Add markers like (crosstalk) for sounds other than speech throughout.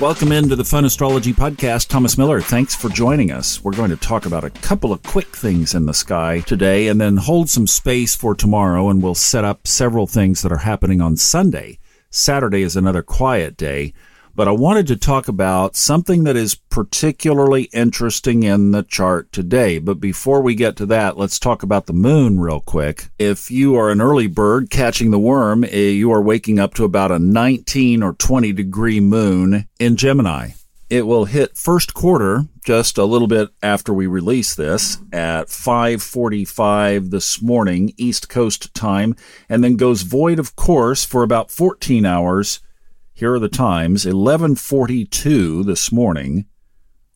Welcome into the Fun Astrology Podcast. Thomas Miller, thanks for joining us. We're going to talk about a couple of quick things in the sky today and then hold some space for tomorrow, and we'll set up several things that are happening on Sunday. Saturday is another quiet day but I wanted to talk about something that is particularly interesting in the chart today. But before we get to that, let's talk about the moon real quick. If you are an early bird catching the worm, eh, you are waking up to about a 19 or 20 degree moon in Gemini. It will hit first quarter just a little bit after we release this at 5:45 this morning East Coast time and then goes void of course for about 14 hours here are the times 11:42 this morning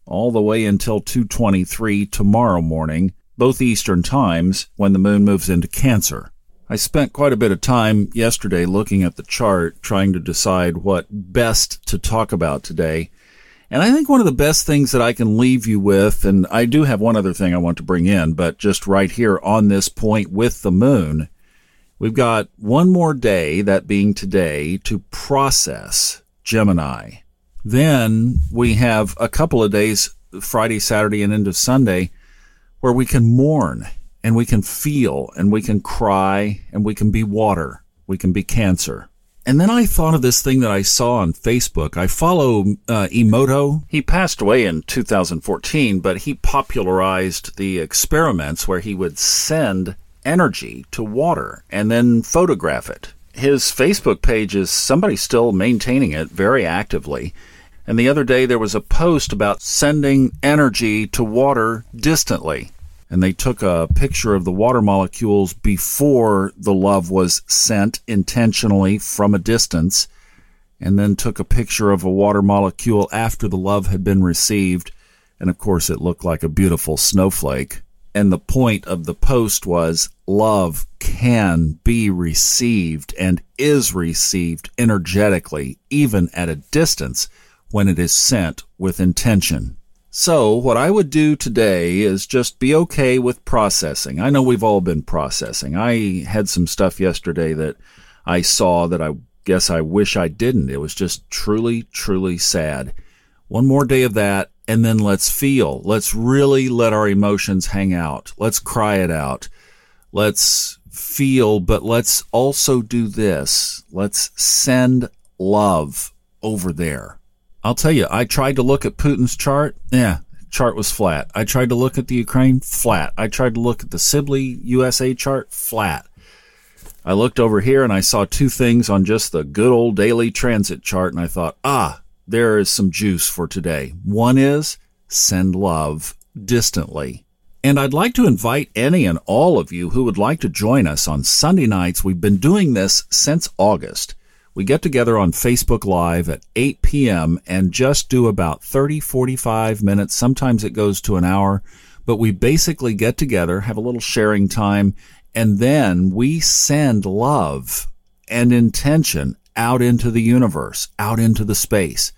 all the way until 2:23 tomorrow morning, both eastern times when the moon moves into Cancer. I spent quite a bit of time yesterday looking at the chart trying to decide what best to talk about today. And I think one of the best things that I can leave you with, and I do have one other thing I want to bring in, but just right here on this point with the moon, We've got one more day, that being today, to process Gemini. Then we have a couple of days, Friday, Saturday, and into Sunday, where we can mourn and we can feel and we can cry and we can be water. We can be cancer. And then I thought of this thing that I saw on Facebook. I follow uh, Emoto. He passed away in 2014, but he popularized the experiments where he would send energy to water and then photograph it. His Facebook page is somebody still maintaining it very actively. And the other day there was a post about sending energy to water distantly. And they took a picture of the water molecules before the love was sent intentionally from a distance, and then took a picture of a water molecule after the love had been received. And of course, it looked like a beautiful snowflake. And the point of the post was love can be received and is received energetically, even at a distance, when it is sent with intention. So, what I would do today is just be okay with processing. I know we've all been processing. I had some stuff yesterday that I saw that I guess I wish I didn't. It was just truly, truly sad. One more day of that, and then let's feel. Let's really let our emotions hang out. Let's cry it out. Let's feel, but let's also do this. Let's send love over there. I'll tell you, I tried to look at Putin's chart. Yeah, chart was flat. I tried to look at the Ukraine, flat. I tried to look at the Sibly USA chart, flat. I looked over here and I saw two things on just the good old daily transit chart, and I thought, ah, there is some juice for today. One is send love distantly. And I'd like to invite any and all of you who would like to join us on Sunday nights. We've been doing this since August. We get together on Facebook Live at 8 p.m. and just do about 30, 45 minutes. Sometimes it goes to an hour, but we basically get together, have a little sharing time, and then we send love and intention out into the universe, out into the space.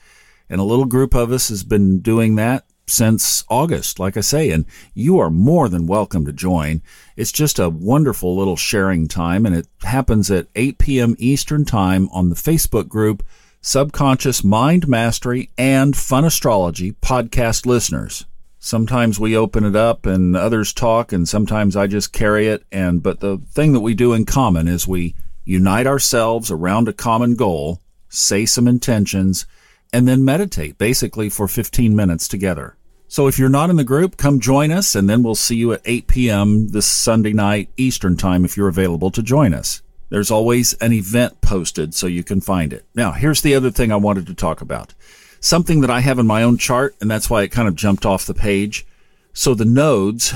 And a little group of us has been doing that since August, like I say, and you are more than welcome to join. It's just a wonderful little sharing time, and it happens at 8 p.m. Eastern Time on the Facebook group Subconscious Mind Mastery and Fun Astrology podcast listeners. Sometimes we open it up and others talk, and sometimes I just carry it. And but the thing that we do in common is we unite ourselves around a common goal, say some intentions, and then meditate basically for 15 minutes together. So if you're not in the group, come join us, and then we'll see you at 8 p.m. this Sunday night Eastern Time if you're available to join us. There's always an event posted so you can find it. Now, here's the other thing I wanted to talk about. Something that I have in my own chart, and that's why it kind of jumped off the page. So the nodes,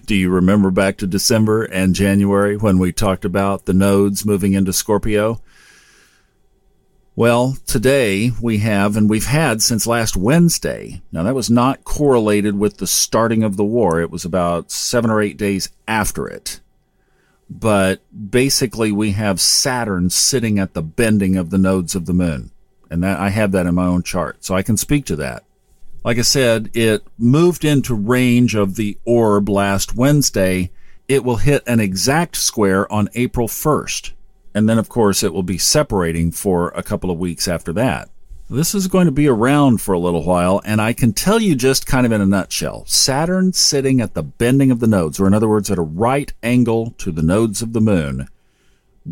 (laughs) do you remember back to December and January when we talked about the nodes moving into Scorpio? Well, today we have, and we've had since last Wednesday. Now, that was not correlated with the starting of the war. It was about seven or eight days after it. But basically, we have Saturn sitting at the bending of the nodes of the moon. And that I have that in my own chart, so I can speak to that. Like I said, it moved into range of the orb last Wednesday. It will hit an exact square on April 1st. And then, of course, it will be separating for a couple of weeks after that. This is going to be around for a little while, and I can tell you just kind of in a nutshell Saturn sitting at the bending of the nodes, or in other words, at a right angle to the nodes of the moon,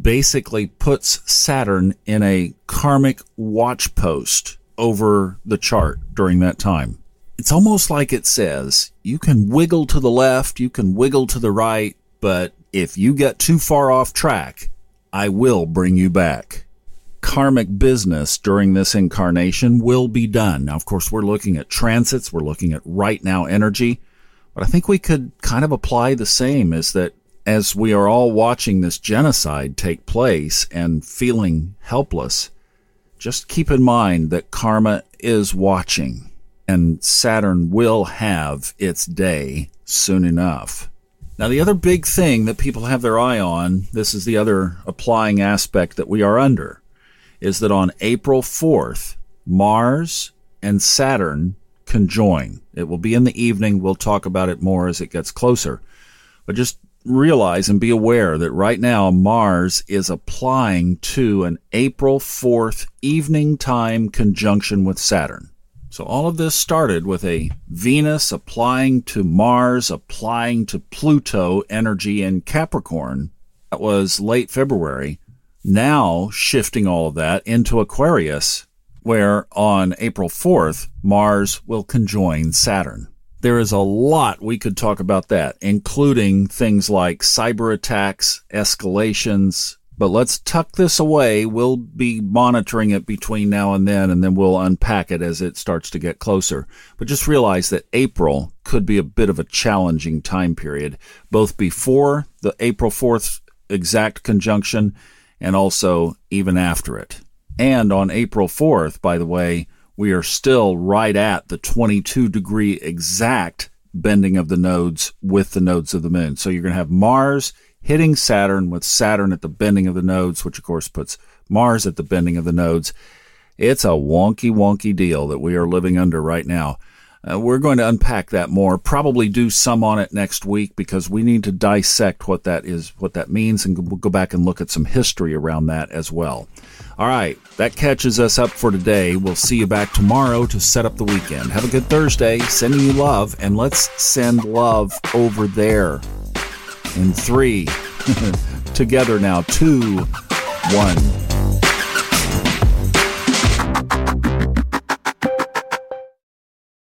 basically puts Saturn in a karmic watch post over the chart during that time. It's almost like it says you can wiggle to the left, you can wiggle to the right, but if you get too far off track, I will bring you back. Karmic business during this incarnation will be done. Now, of course, we're looking at transits, we're looking at right now energy, but I think we could kind of apply the same is that as we are all watching this genocide take place and feeling helpless, just keep in mind that karma is watching and Saturn will have its day soon enough. Now, the other big thing that people have their eye on, this is the other applying aspect that we are under, is that on April 4th, Mars and Saturn conjoin. It will be in the evening. We'll talk about it more as it gets closer. But just realize and be aware that right now Mars is applying to an April 4th evening time conjunction with Saturn. So all of this started with a Venus applying to Mars, applying to Pluto energy in Capricorn. That was late February. Now shifting all of that into Aquarius, where on April 4th, Mars will conjoin Saturn. There is a lot we could talk about that, including things like cyber attacks, escalations, but let's tuck this away. We'll be monitoring it between now and then, and then we'll unpack it as it starts to get closer. But just realize that April could be a bit of a challenging time period, both before the April 4th exact conjunction and also even after it. And on April 4th, by the way, we are still right at the 22 degree exact bending of the nodes with the nodes of the moon. So you're going to have Mars hitting Saturn with Saturn at the bending of the nodes, which of course puts Mars at the bending of the nodes. It's a wonky, wonky deal that we are living under right now. Uh, we're going to unpack that more, probably do some on it next week because we need to dissect what that is, what that means, and we'll go back and look at some history around that as well. All right, that catches us up for today. We'll see you back tomorrow to set up the weekend. Have a good Thursday. Sending you love, and let's send love over there in three. (laughs) Together now, two, one.